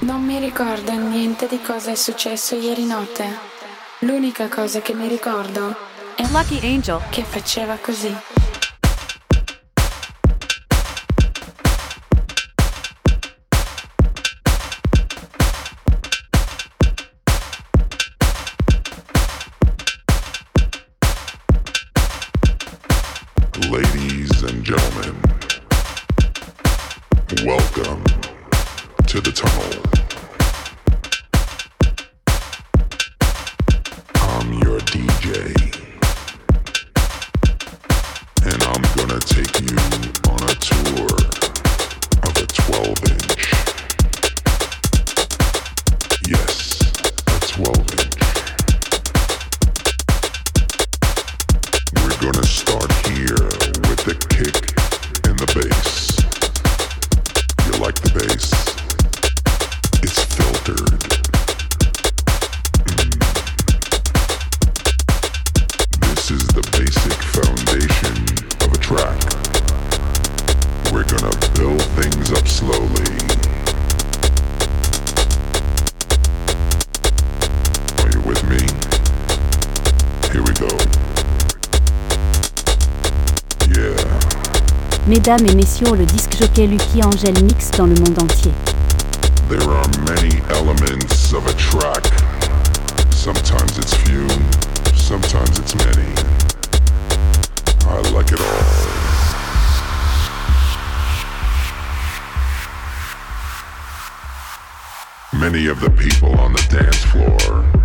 Non mi ricordo niente di cosa è successo ieri notte. L'unica cosa che mi ricordo è Lucky Angel che faceva così. Mesdames et messieurs, le disque jockey Lucky Angel mix dans le monde entier. There are many elements of a track. Sometimes it's few, sometimes it's many. I like it all. Many of the people on the dance floor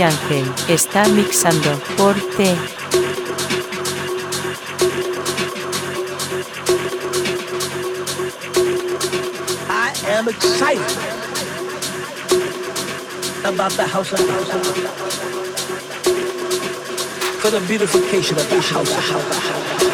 Ángel está mixando por T. I am excited about the house of house for the beautification of the house. Oh, we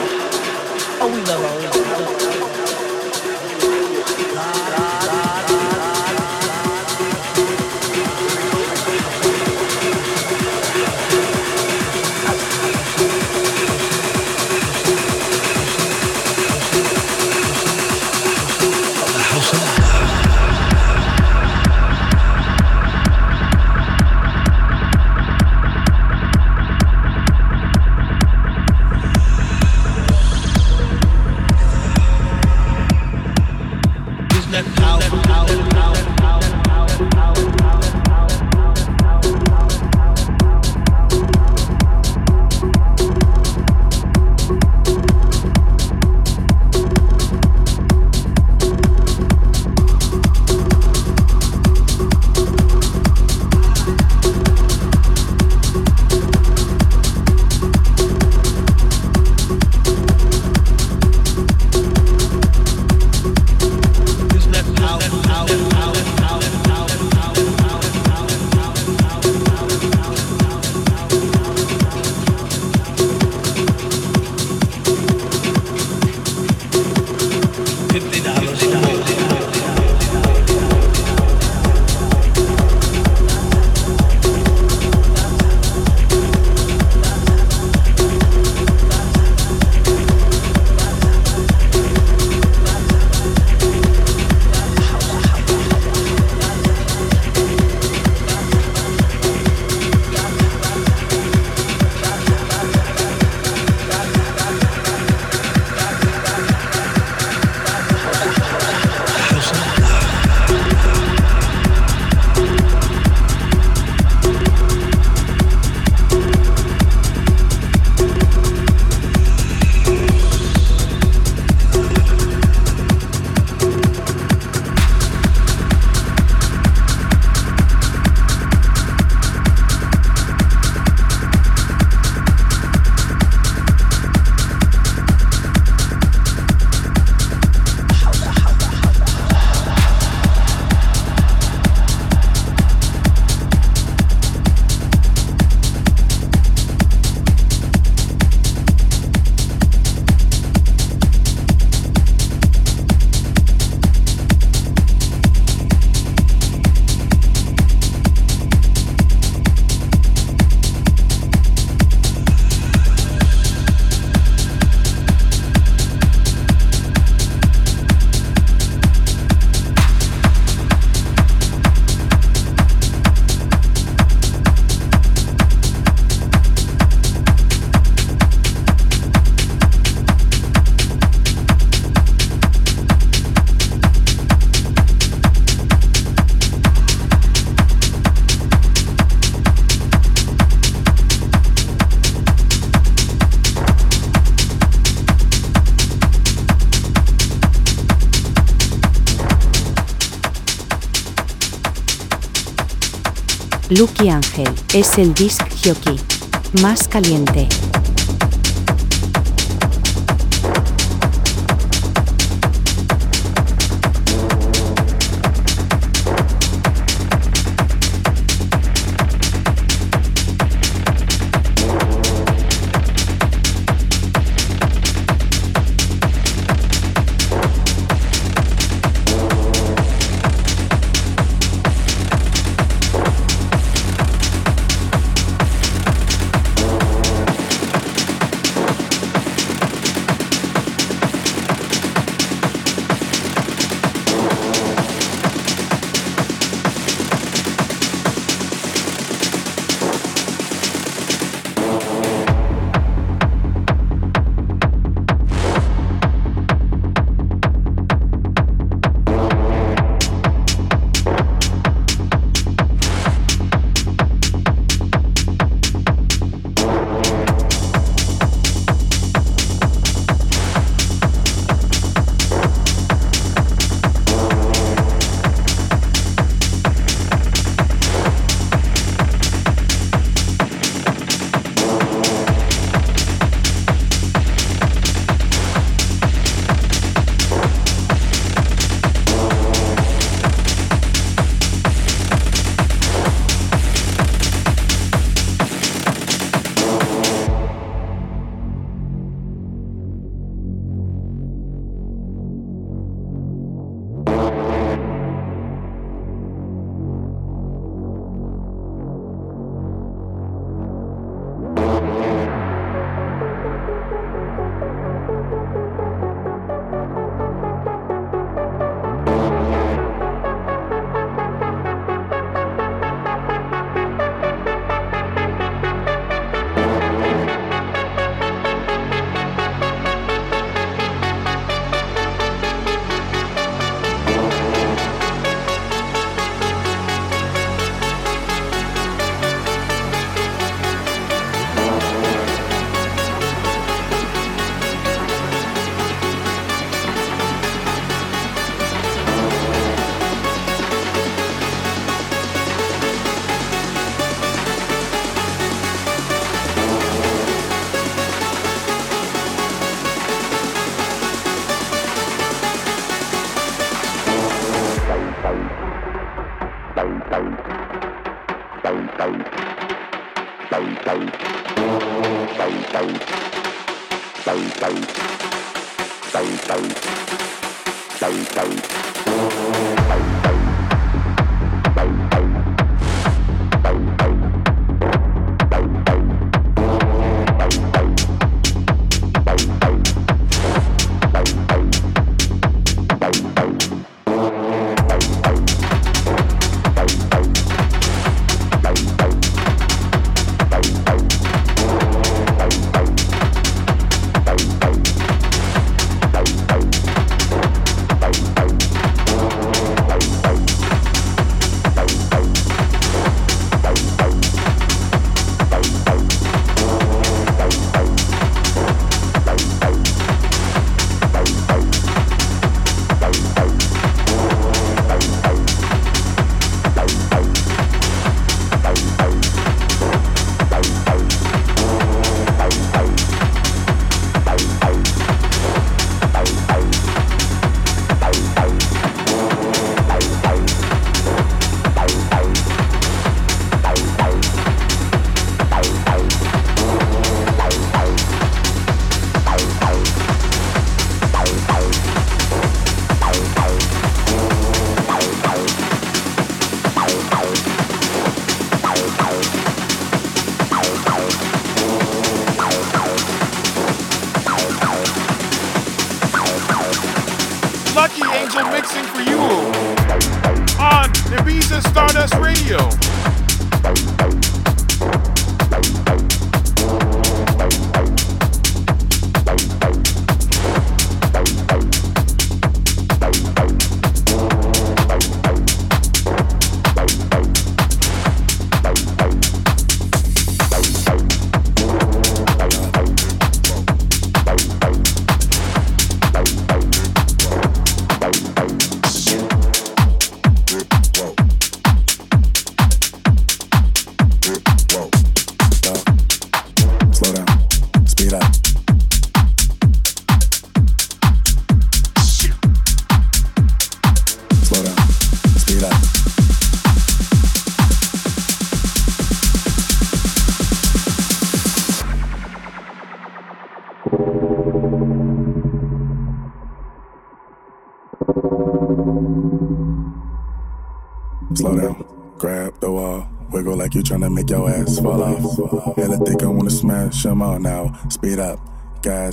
Lucky Angel es el disc jockey más caliente.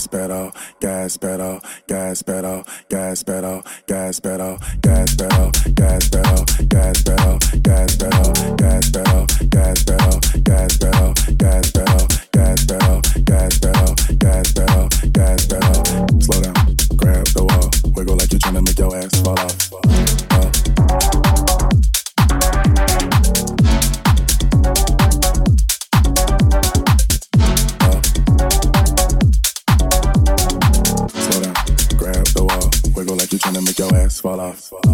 gas pedal, gas pedal, gas pedal, gas pedal. fall off. Fall.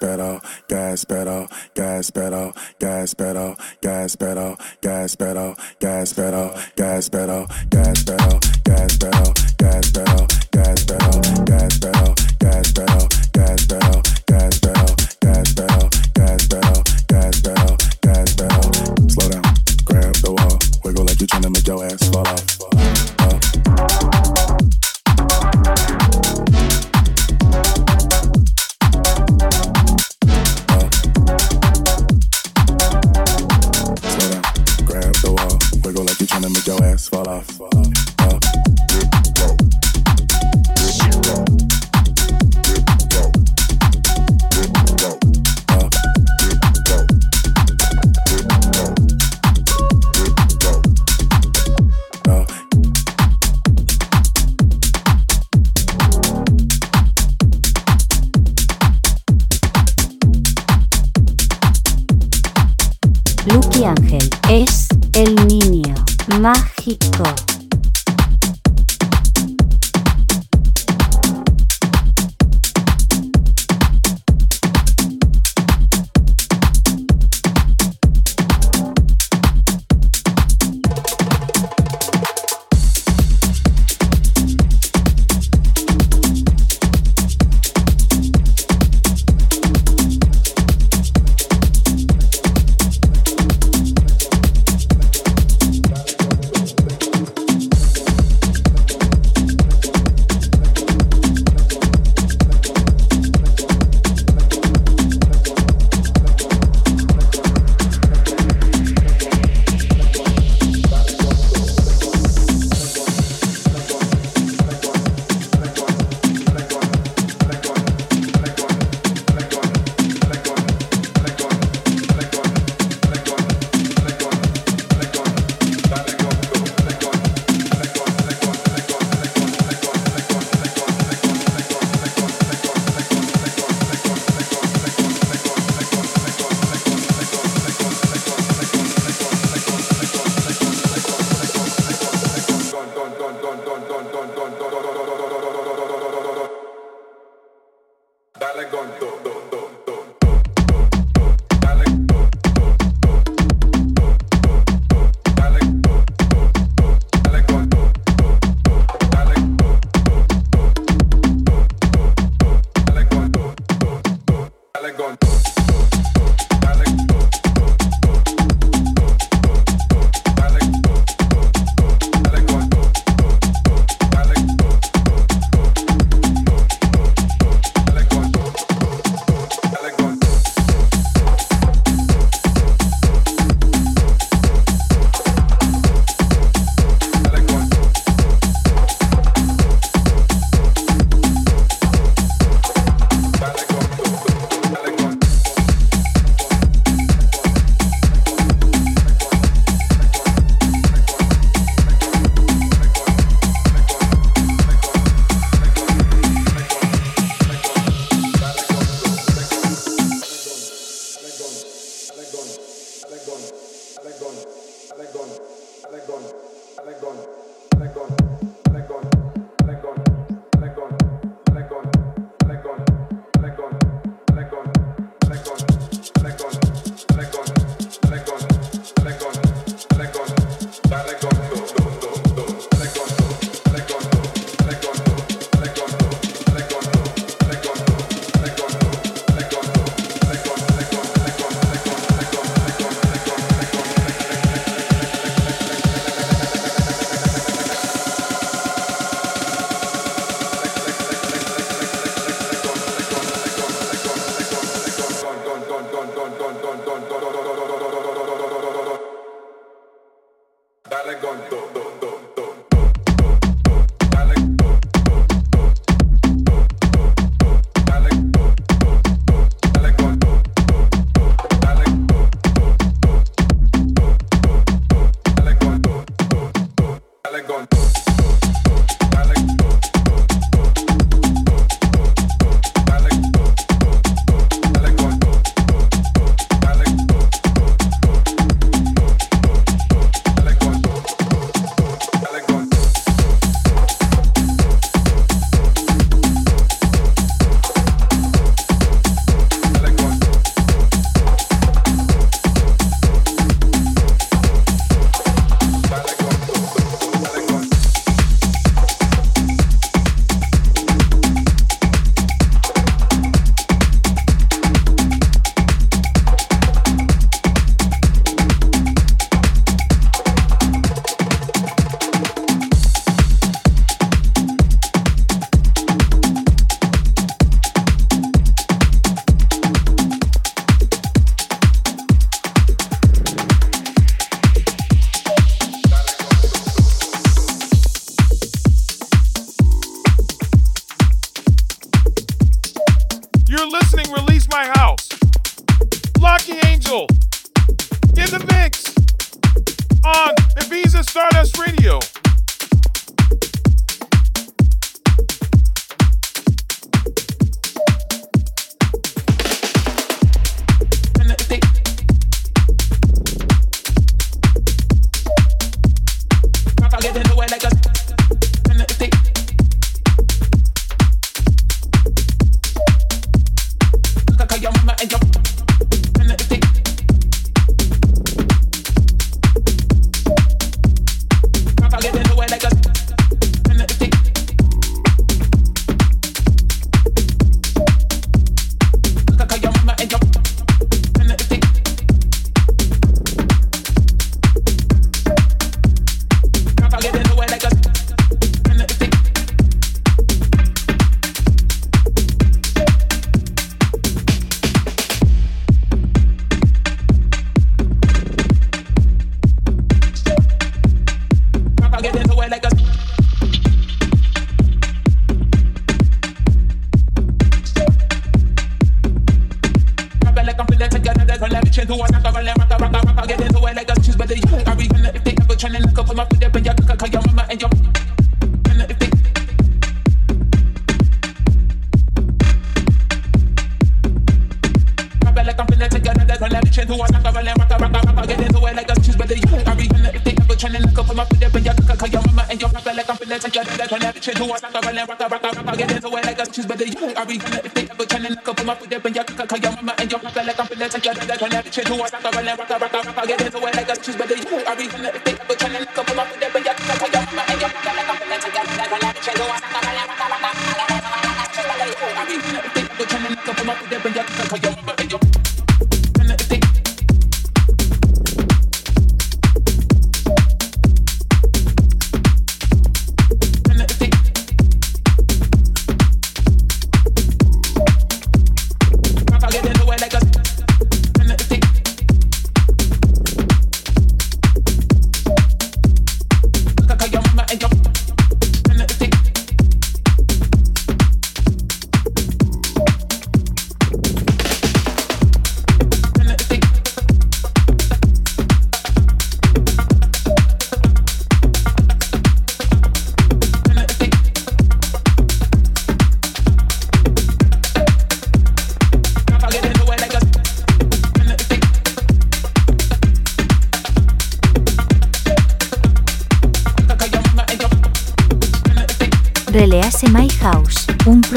pedal, gas pedal, gas pedal, gas pedal, gas pedal, gas pedal, gas pedal, gas pedal, gas pedal, gas pedal, gas pedal, gas pedal, gas pedal. My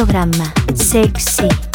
programa sexy.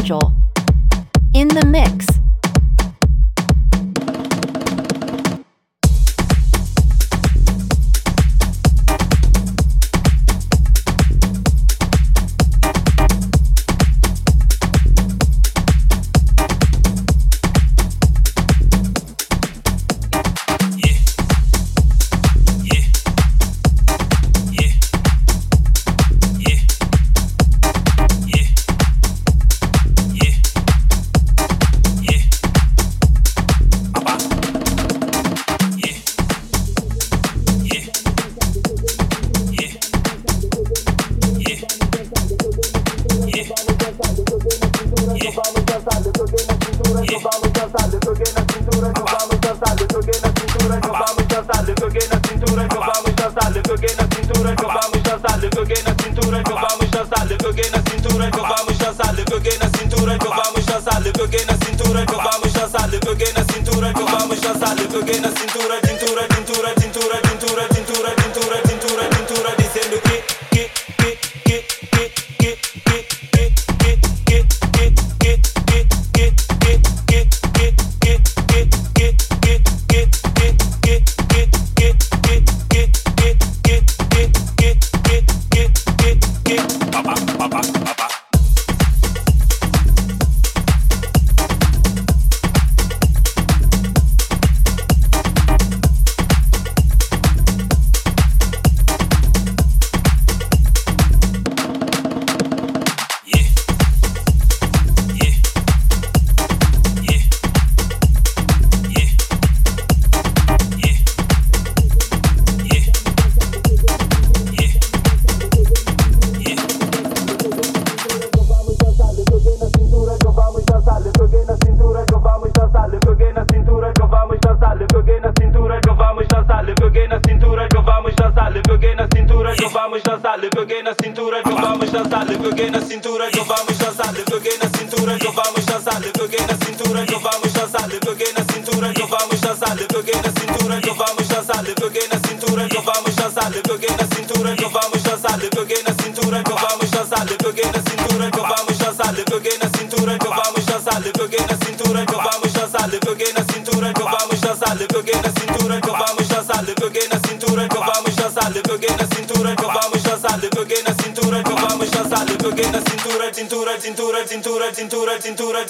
Angel. In the mix.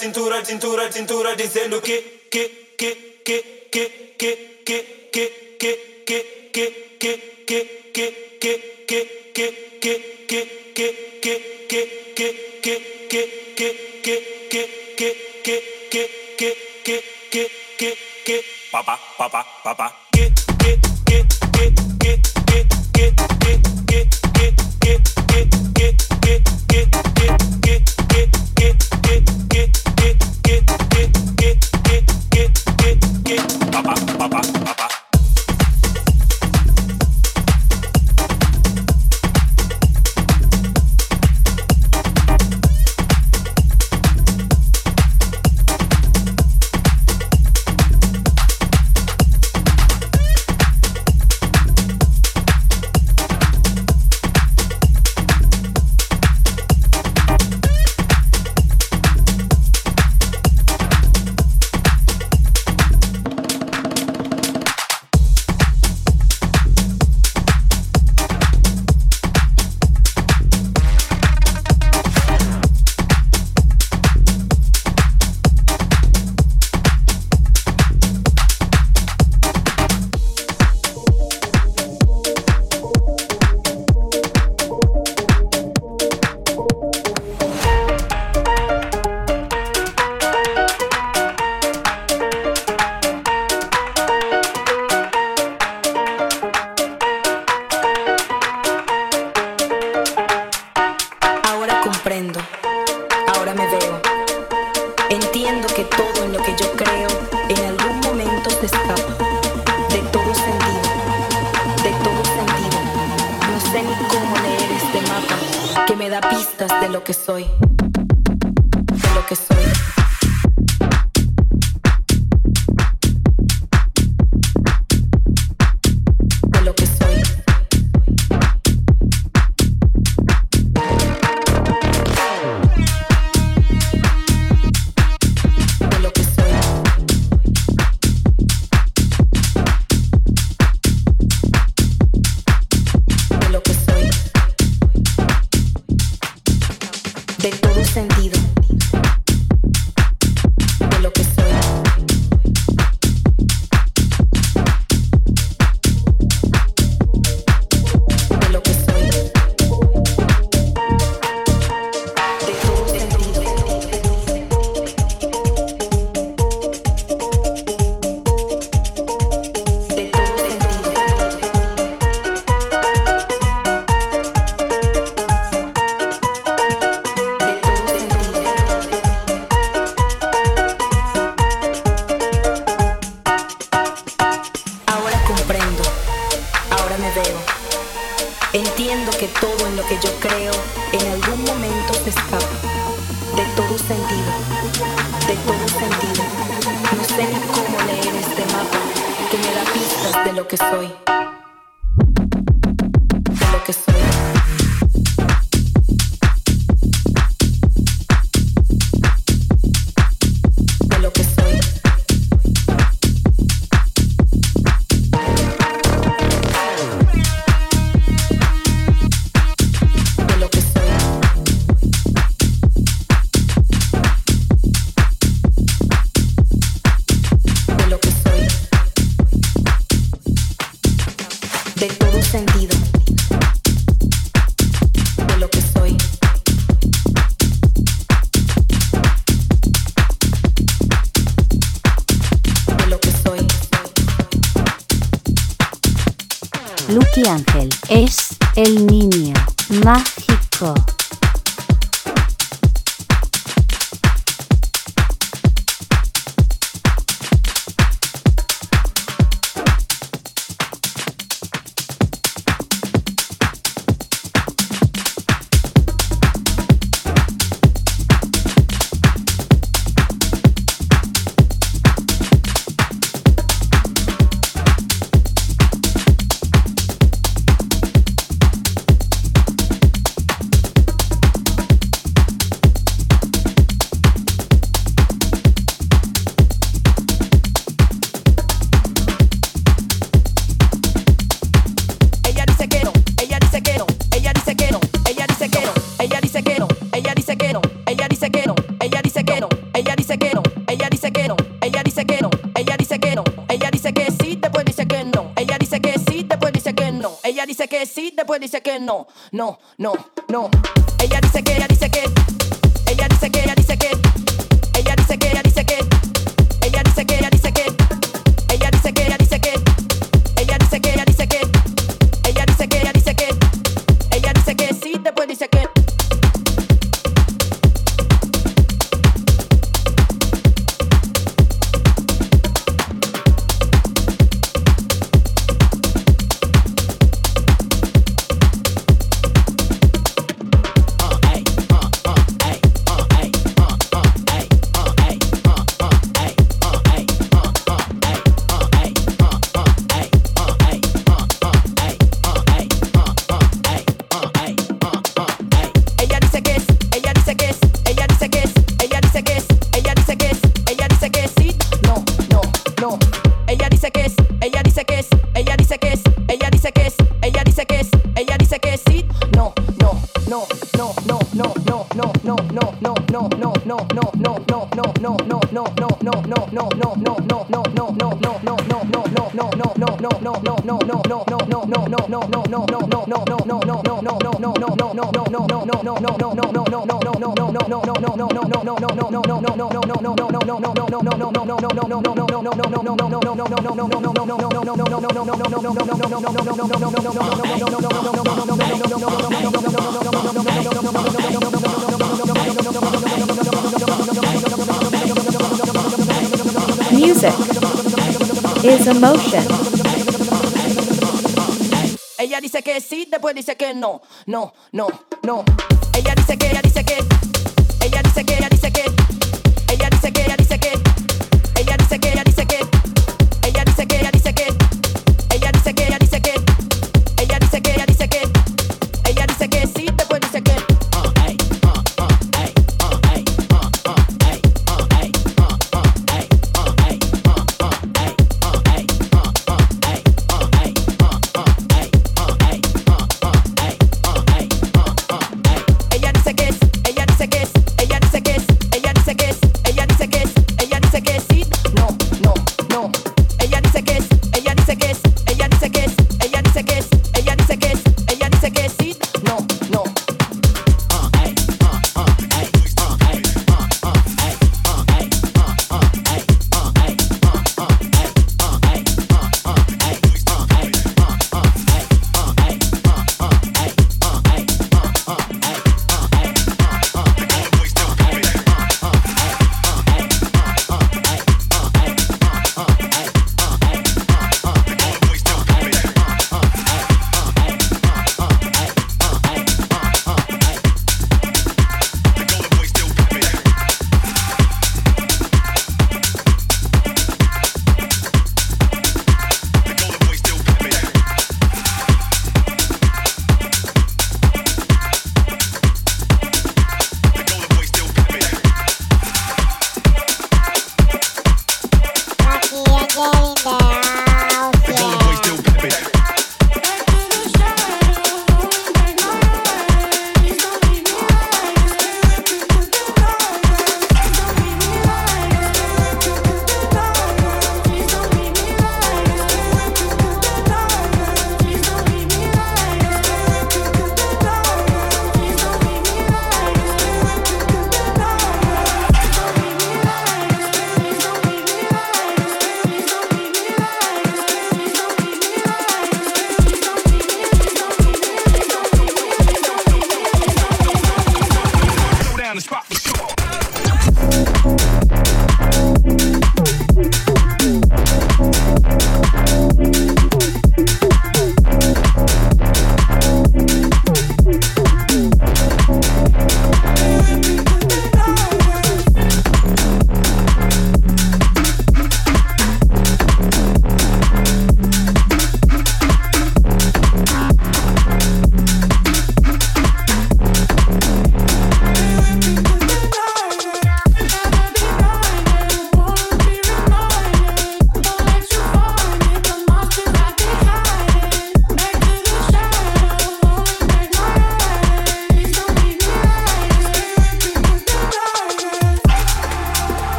Cintura, cintura, cintura, no, no, no, no. music is emotion. Ella dice que sí, después dice que no, no, no, no. Ella dice que, ella dice que, ella dice que, ella dice que, ella dice que, ella dice que.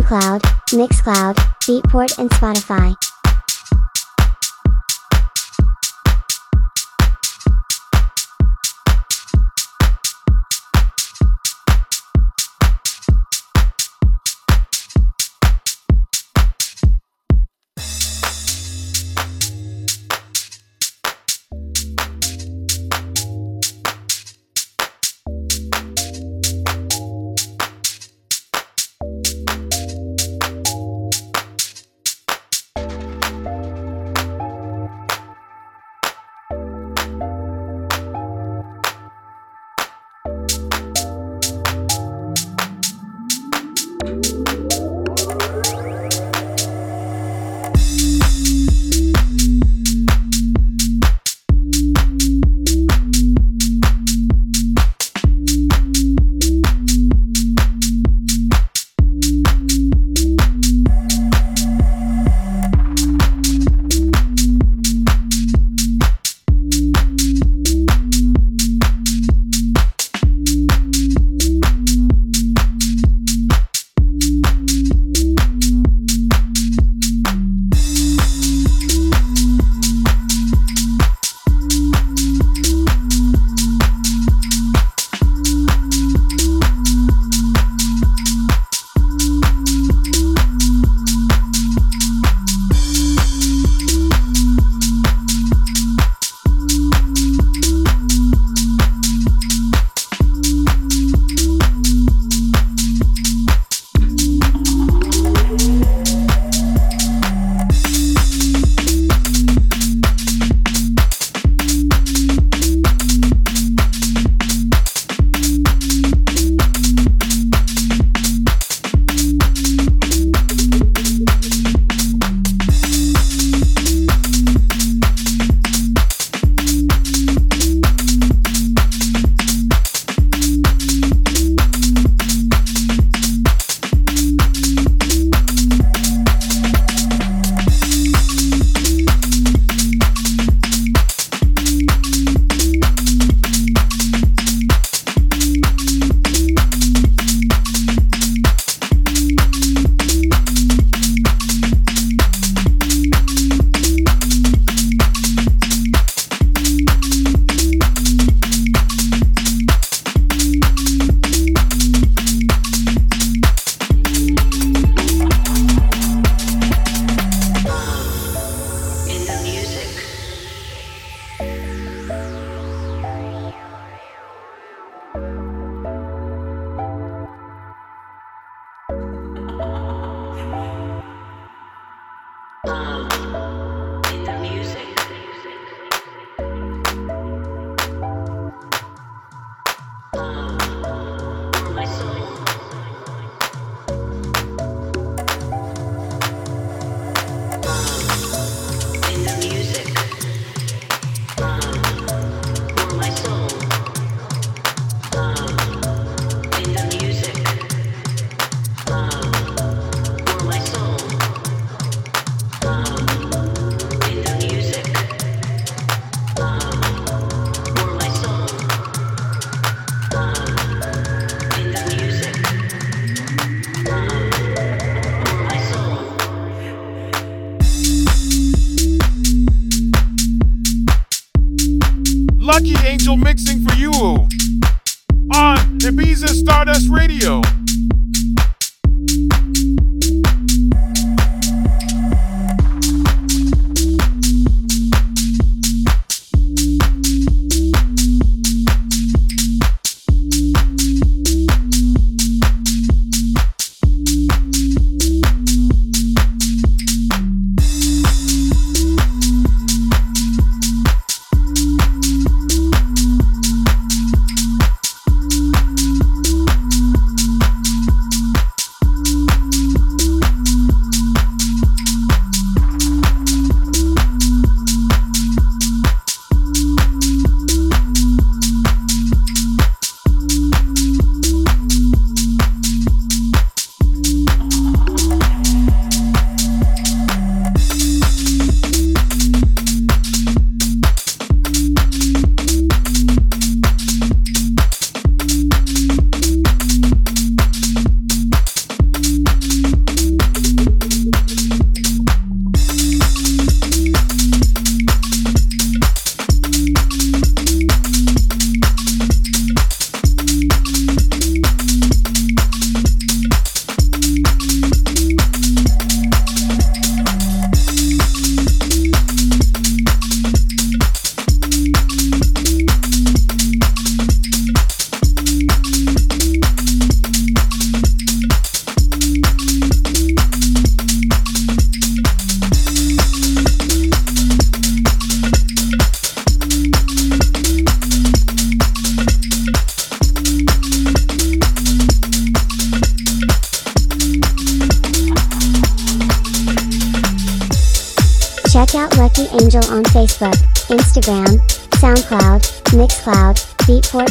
SoundCloud, Mixcloud, Beatport, and Spotify.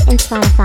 And Spotify.